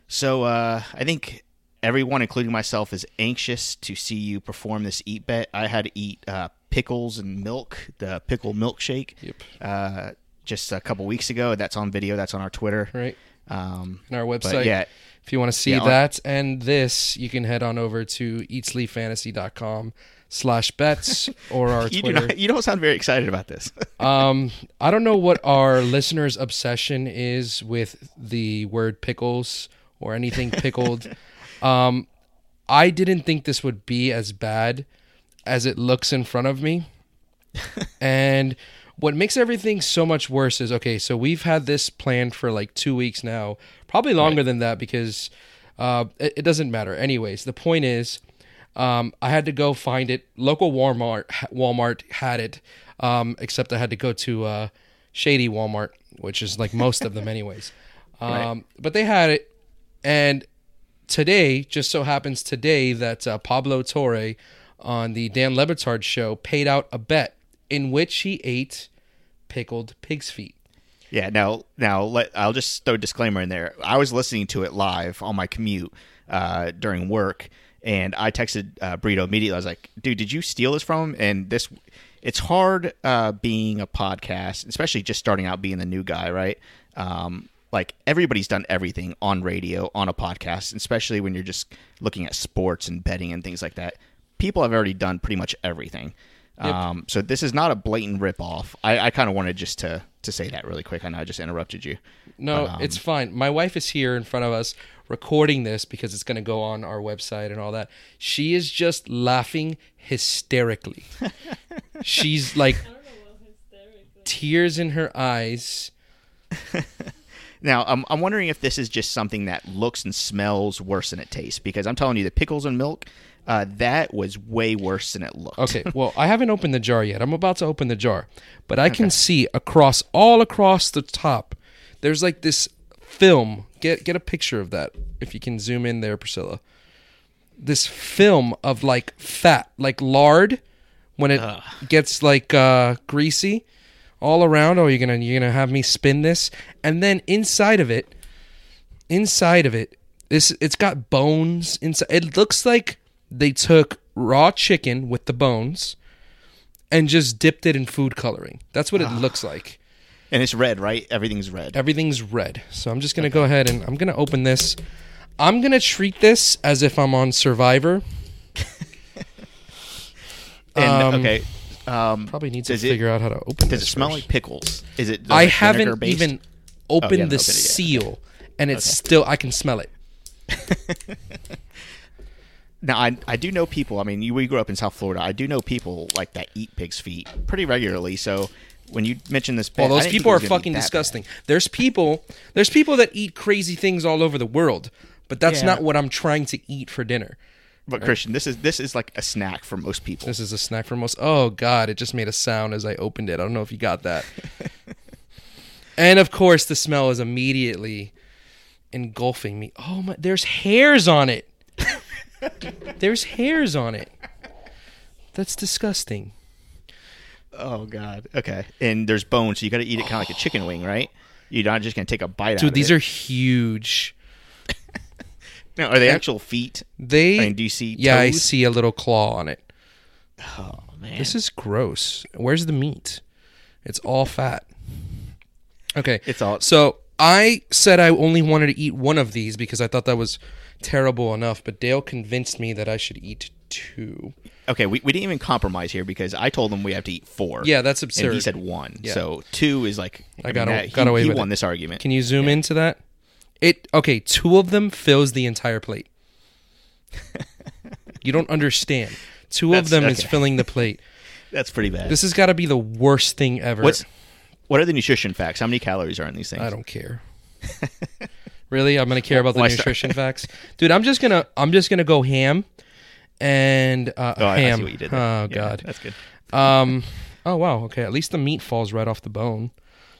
Speaker 4: So uh, I think everyone, including myself, is anxious to see you perform this eat bet. I had to eat uh, pickles and milk, the pickle milkshake.
Speaker 3: Yep.
Speaker 4: Just a couple weeks ago. That's on video. That's on our Twitter.
Speaker 3: Right.
Speaker 4: Um,
Speaker 3: On our website.
Speaker 4: yeah,
Speaker 3: If you want to see
Speaker 4: Yeah, on-
Speaker 3: that and this, you can head on over to eatsleepfantasy.com slash bets or our
Speaker 4: you do
Speaker 3: Twitter.
Speaker 4: not, you don't sound very excited about this.
Speaker 3: Um, I don't know what our listeners' obsession is with the word pickles or anything pickled. um, I didn't think this would be as bad as it looks in front of me. and what makes everything so much worse is okay, so we've had this planned for like two weeks now, probably longer than that because uh, it, it doesn't matter. Anyways, the point is, um, I had to go find it. Local Walmart Walmart had it, um, except I had to go to uh, shady Walmart, which is like most of them, anyways. Um,
Speaker 4: Right.
Speaker 3: But they had it, and today just so happens today that uh, Pablo Torre on the Dan Le Batard show paid out a bet in which he ate pickled pig's feet.
Speaker 4: Yeah. Now, now let I'll just throw a disclaimer in there. I was listening to it live on my commute uh, during work, and I texted uh, Brito immediately. I was like, "Dude, did you steal this from him?" And this, it's hard uh, being a podcast, especially just starting out being the new guy, right? Um, like everybody's done everything on radio, on a podcast, especially when you're just looking at sports and betting and things like that. People have already done pretty much everything. Um, so this is not a blatant ripoff. I, I kind of wanted just to to say that really quick. I know I just interrupted you.
Speaker 3: No,
Speaker 4: But, um,
Speaker 3: it's fine. My wife is here in front of us recording this because it's going to go on our website and all that. She is just laughing hysterically. She's like tears in her eyes.
Speaker 4: Now, I'm, I'm wondering if this is just something that looks and smells worse than it tastes. Because I'm telling you, the pickles and milk, uh, that was way worse than it looked.
Speaker 3: Okay, well, I haven't opened the jar yet. I'm about to open the jar. But I can see across all across the top there's like this film. Get get a picture of that if you can zoom in there, Priscilla. This film of like fat, like lard when it gets like uh greasy all around. Oh, you're going to you're to have me spin this and then inside of it inside of it this it's got bones inside it looks like they took raw chicken with the bones and just dipped it in food coloring that's what it looks like
Speaker 4: And it's red, right? Everything's red.
Speaker 3: everything's red so i'm just gonna go ahead and i'm gonna open this i'm gonna treat this as if i'm on survivor
Speaker 4: And
Speaker 3: Um,
Speaker 4: okay, um,
Speaker 3: probably need to
Speaker 4: Does it-
Speaker 3: figure out how to open
Speaker 4: does
Speaker 3: this
Speaker 4: it smell
Speaker 3: first.
Speaker 4: like pickles? Is it?
Speaker 3: i haven't
Speaker 4: vinegar-based?
Speaker 3: even opened
Speaker 4: haven't
Speaker 3: the
Speaker 4: opened it yet.
Speaker 3: seal and it's still i can smell it
Speaker 4: Now, I, I do know people. I mean, you, we grew up in South Florida. I do know people like that eat pig's feet pretty regularly. So when you mention this,
Speaker 3: Well,
Speaker 4: bet, I
Speaker 3: those people are
Speaker 4: it was gonna be
Speaker 3: fucking
Speaker 4: that
Speaker 3: disgusting. There's people, there's people that eat crazy things all over the world, but that's
Speaker 4: Yeah.
Speaker 3: not what I'm trying to eat for dinner.
Speaker 4: bad. But Christian, this is this is like a snack for most people.
Speaker 3: This is a snack for most. Oh God, it just made a sound as I opened it. I don't know if you got that. and of course, the smell is immediately engulfing me. Oh my, there's hairs on it. there's hairs on it. That's disgusting.
Speaker 4: Oh God. Okay. And there's bones, so you got to eat it kind of like a chicken wing, right? You're not just gonna take a bite out.
Speaker 3: Dude, these
Speaker 4: it.
Speaker 3: are huge.
Speaker 4: Now, are they actual feet?
Speaker 3: They.
Speaker 4: I mean, do you see
Speaker 3: Yeah, I see a little claw on it.
Speaker 4: Oh man.
Speaker 3: This is gross. Where's the meat? It's all fat. Okay.
Speaker 4: It's all-
Speaker 3: So I said I only wanted to eat one of these because I thought that was terrible enough, but Dale convinced me that I should eat two.
Speaker 4: Okay, we, we didn't even compromise here because I told him we have to eat four.
Speaker 3: Yeah, that's
Speaker 4: And
Speaker 3: absurd.
Speaker 4: he said one.
Speaker 3: Yeah.
Speaker 4: So two is like
Speaker 3: I
Speaker 4: mean,
Speaker 3: got
Speaker 4: that-
Speaker 3: got
Speaker 4: he,
Speaker 3: away
Speaker 4: he
Speaker 3: with
Speaker 4: won
Speaker 3: it.
Speaker 4: this argument.
Speaker 3: Can you zoom into that? It okay, two of them fills the entire plate. you don't understand. Two of
Speaker 4: That's-
Speaker 3: them is filling the plate.
Speaker 4: That's pretty bad.
Speaker 3: This has got to be the worst thing ever.
Speaker 4: What's what are the nutrition facts? How many calories are in these things?
Speaker 3: I don't care. really, I'm gonna care about the
Speaker 4: Why
Speaker 3: nutrition facts, dude. I'm just gonna I'm just gonna go ham and uh,
Speaker 4: Oh,
Speaker 3: ham.
Speaker 4: see what you did. There.
Speaker 3: Oh
Speaker 4: Yeah,
Speaker 3: god.
Speaker 4: that's good.
Speaker 3: Um. Oh wow. Okay. At least the meat falls right off the bone,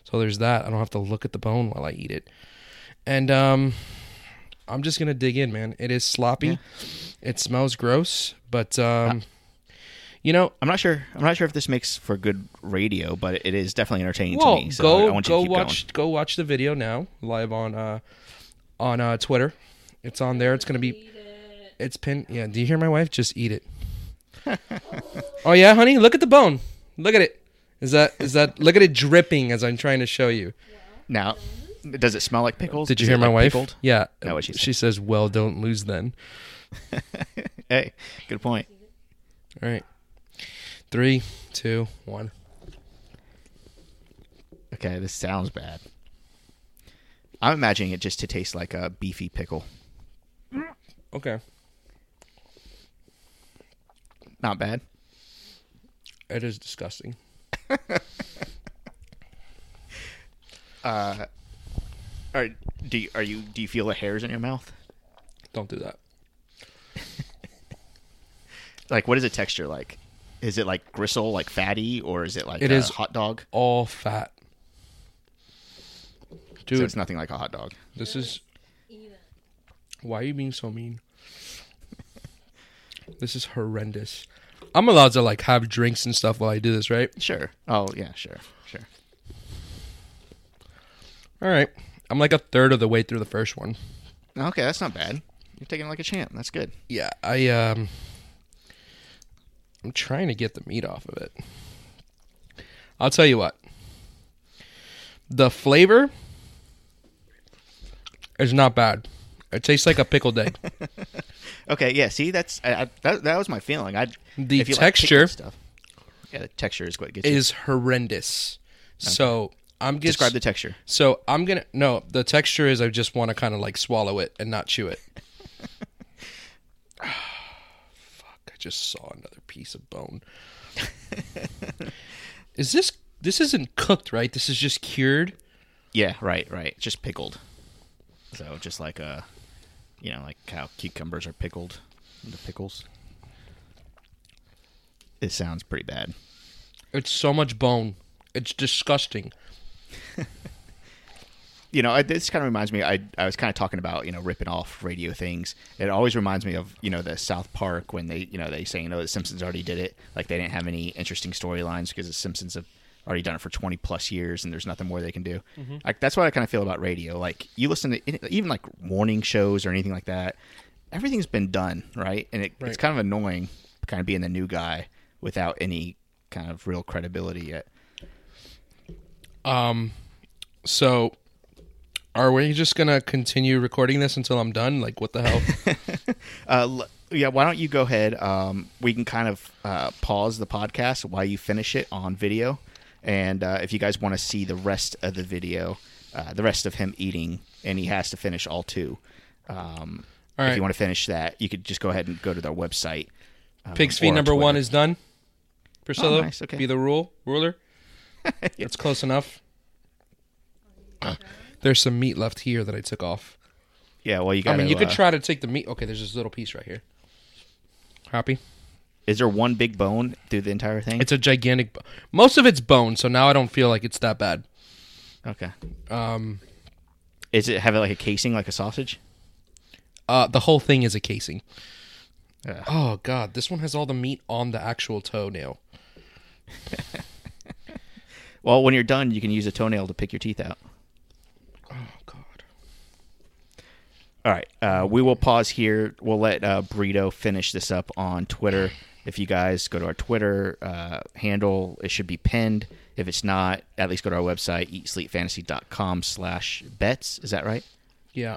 Speaker 3: so there's that. I don't have to look at the bone while I eat it. And um, I'm just gonna dig in, man. It is sloppy. It smells gross, but um, you know,
Speaker 4: I'm not sure. I'm not sure if this makes for good radio, but it is definitely entertaining
Speaker 3: well,
Speaker 4: to me. So
Speaker 3: go
Speaker 4: I, want you
Speaker 3: go
Speaker 4: to keep
Speaker 3: watch go watch the video now live on uh on uh Twitter. It's on there. It's gonna be. It's pinned. Yeah. Do you hear my wife? Just eat it. oh yeah, honey. Look at the bone. Look at it. Is that is that? Look at it dripping as I'm trying to show you.
Speaker 4: going. Now, does it smell like pickles?
Speaker 3: Did you
Speaker 4: Is
Speaker 3: hear
Speaker 4: it,
Speaker 3: my
Speaker 4: like,
Speaker 3: wife?
Speaker 4: pickled?
Speaker 3: Yeah.
Speaker 4: No, what'd she say?
Speaker 3: She says, "Well, don't lose then."
Speaker 4: Hey, good point.
Speaker 3: All right. Three, two, one.
Speaker 4: Okay, this sounds bad. I'm imagining it just to taste like a beefy pickle.
Speaker 3: Okay.
Speaker 4: Not bad.
Speaker 3: It is disgusting.
Speaker 4: uh, Are do you, are you do you feel the hairs in your mouth?
Speaker 3: Don't do that.
Speaker 4: Like, what is the texture like? Is it like gristle, like fatty, or is it like
Speaker 3: It
Speaker 4: a
Speaker 3: is-
Speaker 4: hot dog?
Speaker 3: All fat. Dude.
Speaker 4: so it's nothing like a hot dog.
Speaker 3: This is. Why are you being so mean? this is horrendous. I'm allowed to like have drinks and stuff while I do this, right?
Speaker 4: Sure. Oh yeah, sure, sure.
Speaker 3: All right. I'm like a third of the way through the first one.
Speaker 4: Okay, that's not bad. You're taking it like a champ. That's good.
Speaker 3: Yeah, I um I'm trying to get the meat off of it. I'll tell you what. The flavor is not bad. It tastes like a pickled egg.
Speaker 4: Okay, yeah. See, that's I, I, that, that was my feeling. I
Speaker 3: The
Speaker 4: you like
Speaker 3: texture-
Speaker 4: pickled stuff. Yeah, the texture is what gets you.
Speaker 3: is horrendous. So I'm just
Speaker 4: Describe the texture.
Speaker 3: So I'm gonna no. The texture is I just want to kind of like swallow it and not chew it. Ah, fuck! I just saw another piece of bone. is this? This isn't cooked, right? This is just cured.
Speaker 4: Yeah, right, right. Just pickled. So just like uh, you know, like how cucumbers are pickled into pickles. It sounds pretty bad.
Speaker 3: It's so much bone. It's disgusting.
Speaker 4: you know, I- this kind of reminds me. I I was kind of talking about you know ripping off radio things. It always reminds me of you know the South Park when they you know they say you know the Simpsons already did it. Like they didn't have any interesting storylines because the Simpsons have already done it for twenty plus years and there's nothing more they can do. Like that's what I kind of feel about radio. Like you listen to even like morning shows or anything like that. Everything's been done right, and it, it's kind of annoying, kind of being the new guy without any kind of real credibility yet.
Speaker 3: Um, so are we just gonna continue recording this until I'm done? Like, what the hell?
Speaker 4: Uh, l- yeah, why don't you go ahead? Um, we can kind of uh, pause the podcast while you finish it on video, and uh, if you guys want to see the rest of the video, uh, the rest of him eating, and he has to finish all two. Um,
Speaker 3: All
Speaker 4: If you want to finish that, you could just go ahead and go to their website. um,
Speaker 3: Pig's feet number one is done. Priscilla,
Speaker 4: Oh, nice, okay.
Speaker 3: be the rule ruler. That's close enough. There's some meat left here that I took off.
Speaker 4: yeah. Well, you got.
Speaker 3: I mean, you could try to take the meat. Okay, there's this little piece right here. Happy?
Speaker 4: Is there one big bone through the entire thing?
Speaker 3: It's a gigantic. bo- Most of it's bone, so now I don't feel like it's that bad.
Speaker 4: okay.
Speaker 3: Um,
Speaker 4: Is it have it like a casing, like a sausage?
Speaker 3: uh, the whole thing is a casing.
Speaker 4: Ugh.
Speaker 3: Oh god, this one has all the meat on the actual toenail.
Speaker 4: Well, when you're done, you can use a toenail to pick your teeth out.
Speaker 3: Oh god.
Speaker 4: All right, uh, we will pause here. We'll let uh, Brito finish this up on Twitter. If you guys go to our Twitter uh, handle, it should be pinned. If it's not, at least go to our website, eatsleepfantasy.com slash bets. Is that right?
Speaker 3: Yeah.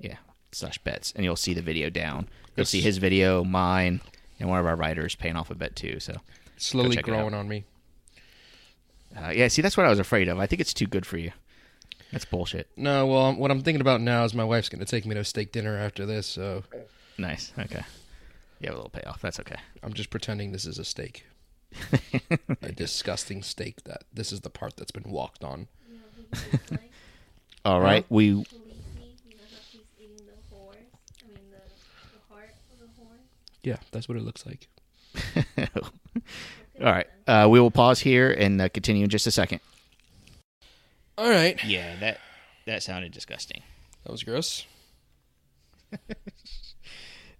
Speaker 4: Yeah, slash bets. And you'll see the video down. You'll see his video, mine, and one of our writers paying off a bet too. So,
Speaker 3: Slowly growing on me.
Speaker 4: uh, yeah, see, that's what I was afraid of. I think it's too good for you. That's bullshit.
Speaker 3: No, well, what I'm thinking about now is my wife's going to take me to a steak dinner after this, so
Speaker 4: Nice. Okay. You have a little payoff. That's okay.
Speaker 3: I'm just pretending this is a steak. a disgusting steak that this is the part that's been walked on.
Speaker 4: All right. We
Speaker 7: Leafy, you know how he's eating the horse? I mean, the, the heart of the horse?
Speaker 3: Yeah, that's what it looks like.
Speaker 4: All right. Uh, we will pause here and uh, continue in just a second.
Speaker 3: All right.
Speaker 4: Yeah, that that sounded disgusting.
Speaker 3: That was gross.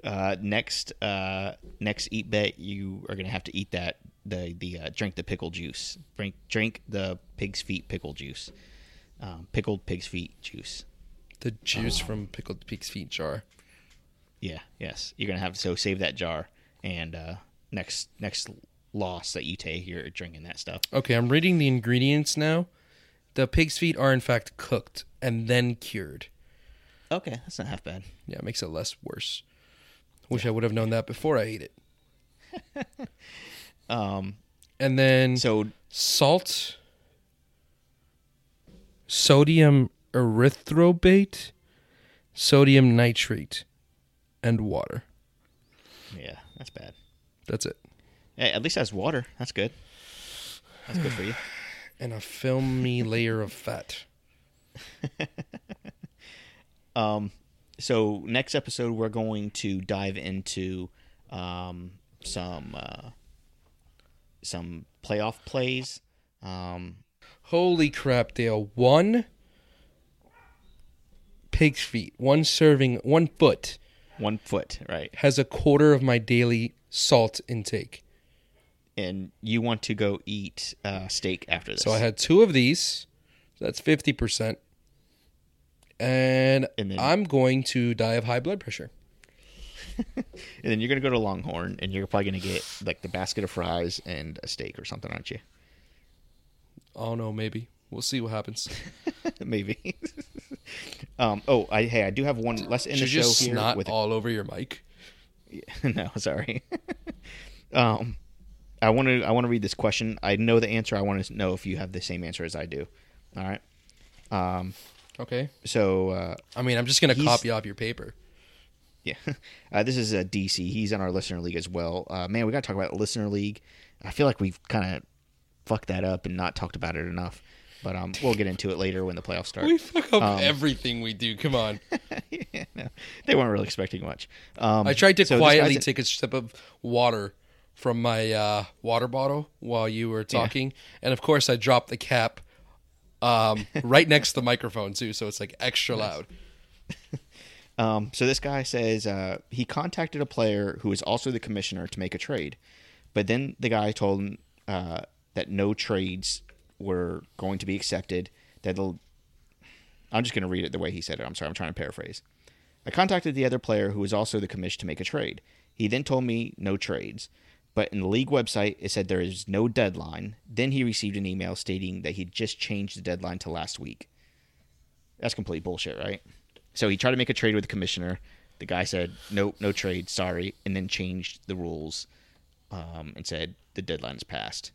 Speaker 4: Uh, next, uh, next eat bet, you are gonna have to eat that the the uh, drink the pickle juice. Drink drink the pig's feet pickle juice. Um, pickled pig's feet juice.
Speaker 3: The juice from pickled pig's feet jar.
Speaker 4: Yeah. Yes. You're gonna have to so save that jar and uh, next next loss that you take, you're drinking that stuff.
Speaker 3: Okay, I'm reading the ingredients now. The pig's feet are in fact cooked and then cured.
Speaker 4: Okay, that's not half bad.
Speaker 3: Yeah, it makes it less worse. Wish I would have known that before I ate it.
Speaker 4: Um.
Speaker 3: And then
Speaker 4: So
Speaker 3: salt, sodium erythorbate, sodium nitrate, and water.
Speaker 4: yeah, that's bad.
Speaker 3: That's it.
Speaker 4: Hey, at least it has water. That's good. That's good for you.
Speaker 3: And a filmy layer of fat.
Speaker 4: Um, so next episode we're going to dive into um, some uh, some playoff plays. Um,
Speaker 3: Holy crap, Dale. One, pig's feet, one serving, one foot
Speaker 4: One foot, right?
Speaker 3: has a quarter of my daily salt intake.
Speaker 4: And you want to go eat uh, steak after this.
Speaker 3: So I had two of these. That's 50%. And,
Speaker 4: And then-
Speaker 3: I'm going to die of high blood pressure.
Speaker 4: and then you're gonna go to Longhorn, and you're probably gonna get like the basket of fries and a steak or something, aren't you?
Speaker 3: Oh no, maybe. We'll see what happens.
Speaker 4: Maybe. um. Oh, I hey, I do have one less in the
Speaker 3: Should you
Speaker 4: show here.
Speaker 3: snot
Speaker 4: with
Speaker 3: all over your mic?
Speaker 4: no, sorry. um, I want to I want to read this question. I know the answer. I want to know if you have the same answer as I do. All right. Um.
Speaker 3: Okay.
Speaker 4: So uh,
Speaker 3: I mean, I'm just going to copy off your paper.
Speaker 4: yeah, uh, this is a DC. He's on our listener league as well. Uh, man, we got to talk about listener league. I feel like we've kind of fucked that up and not talked about it enough. But um, we'll get into it later when the playoffs start.
Speaker 3: We fuck up
Speaker 4: Um,
Speaker 3: everything we do. Come on.
Speaker 4: yeah, no, they weren't really expecting much. Um,
Speaker 3: I tried to
Speaker 4: so
Speaker 3: quietly
Speaker 4: guy's-
Speaker 3: take a sip of water from my uh, water bottle while you were talking, and of course I dropped the cap um, right next to the microphone too, so it's like extra loud.
Speaker 4: Um, so this guy says uh, he contacted a player who is also the commissioner to make a trade, but then the guy told him uh, that no trades were going to be accepted. That. I'm just going to read it the way he said it. I'm sorry. I'm trying to paraphrase. I contacted the other player who was also the commission to make a trade. He then told me no trades, but in the league website it said there is no deadline. Then he received an email stating that he just changed the deadline to last week. That's complete bullshit, right? So he tried to make a trade with the commissioner. The guy said, "Nope, no trade, sorry," and then changed the rules um, and said the deadline is passed.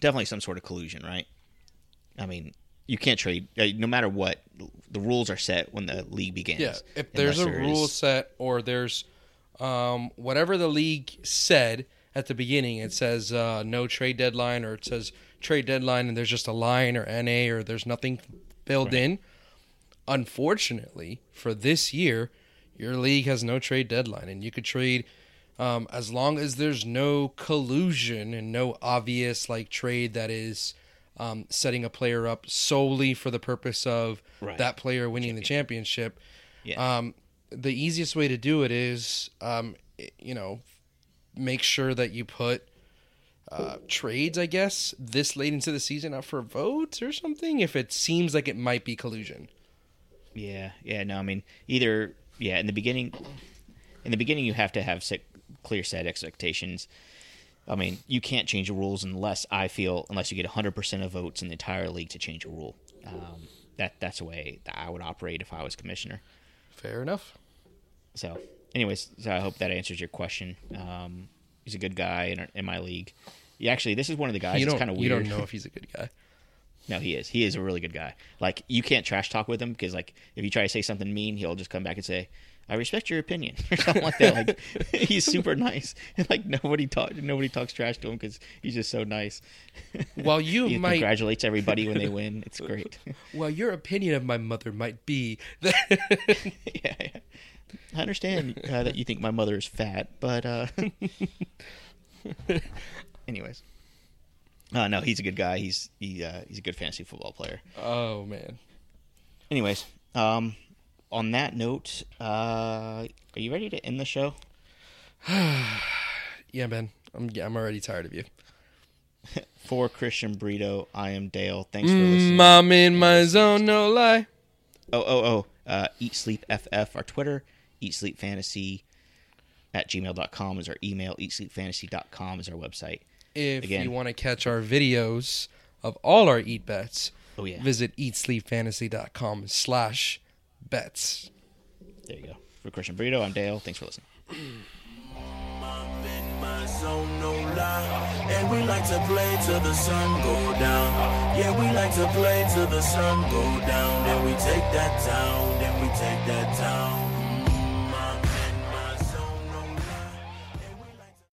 Speaker 4: Definitely some sort of collusion, right? I mean, you can't trade no matter what. The rules are set when the league begins.
Speaker 3: Yeah, if there's a
Speaker 4: there
Speaker 3: rule
Speaker 4: is-
Speaker 3: set or there's um, whatever the league said at the beginning, it says uh, no trade deadline or it says trade deadline and there's just a line or NA or there's nothing filled in. Unfortunately, for this year, your league has no trade deadline and you could trade um, as long as there's no collusion and no obvious like trade that is um, setting a player up solely for the purpose of
Speaker 4: Right.
Speaker 3: that player winning the championship.
Speaker 4: Yeah.
Speaker 3: Um, the easiest way to do it is, um, you know, make sure that you put uh, trades, I guess, this late into the season up for votes or something. If it seems like it might be collusion.
Speaker 4: Yeah, yeah. No, I mean either. Yeah, in the beginning, in the beginning, you have to have set, clear set expectations. I mean, you can't change the rules unless I feel unless you get 100% of votes in the entire league to change a rule. Um, that that's the way that I would operate if I was commissioner.
Speaker 3: Fair enough.
Speaker 4: So, anyways, so I hope that answers your question. Um, he's a good guy in, our, in my league. Yeah, actually, this is one of the guys.
Speaker 3: you
Speaker 4: that's kind of
Speaker 3: You
Speaker 4: weird.
Speaker 3: don't know if he's a good guy.
Speaker 4: No, he is. He is a really good guy. Like you can't trash talk with him because like if you try to say something mean, he'll just come back and say, "I respect your opinion" or something like that. Like he's super nice. And, like nobody talk, nobody talks trash to him because he's just so nice.
Speaker 3: While you
Speaker 4: he
Speaker 3: might,
Speaker 4: congratulates everybody when they win. It's great.
Speaker 3: well, your opinion of my mother might be that.
Speaker 4: yeah, yeah. I understand uh, that you think my mother is fat, but uh, anyways. Uh, no, he's a good guy. He's he uh, he's a good fantasy football player.
Speaker 3: oh man.
Speaker 4: Anyways, um, on that note, uh, are you ready to end the show?
Speaker 3: Yeah, man. I'm. I'm already tired of you.
Speaker 4: For Christian Brito, I am Dale. Thanks for listening.
Speaker 3: Mm, I'm in my zone, no lie.
Speaker 4: Oh, oh, oh. Uh, Eat Sleep FF, our Twitter. Eat Sleep Fantasy at gmail.com is our email. Eat Sleep EatSleepFantasy.com is our website.
Speaker 3: If
Speaker 4: Again.
Speaker 3: you want to catch our videos of all our eat bets,
Speaker 4: Oh, yeah.
Speaker 3: visit eatsleepfantasy.com slash bets.
Speaker 4: There you go. For Christian Brito, I'm Dale. Thanks for listening.
Speaker 2: I'm in my zone, no lie. And we like to play till the sun go down. Yeah, we like to play till the sun go down. Then we take that town, then we take that town.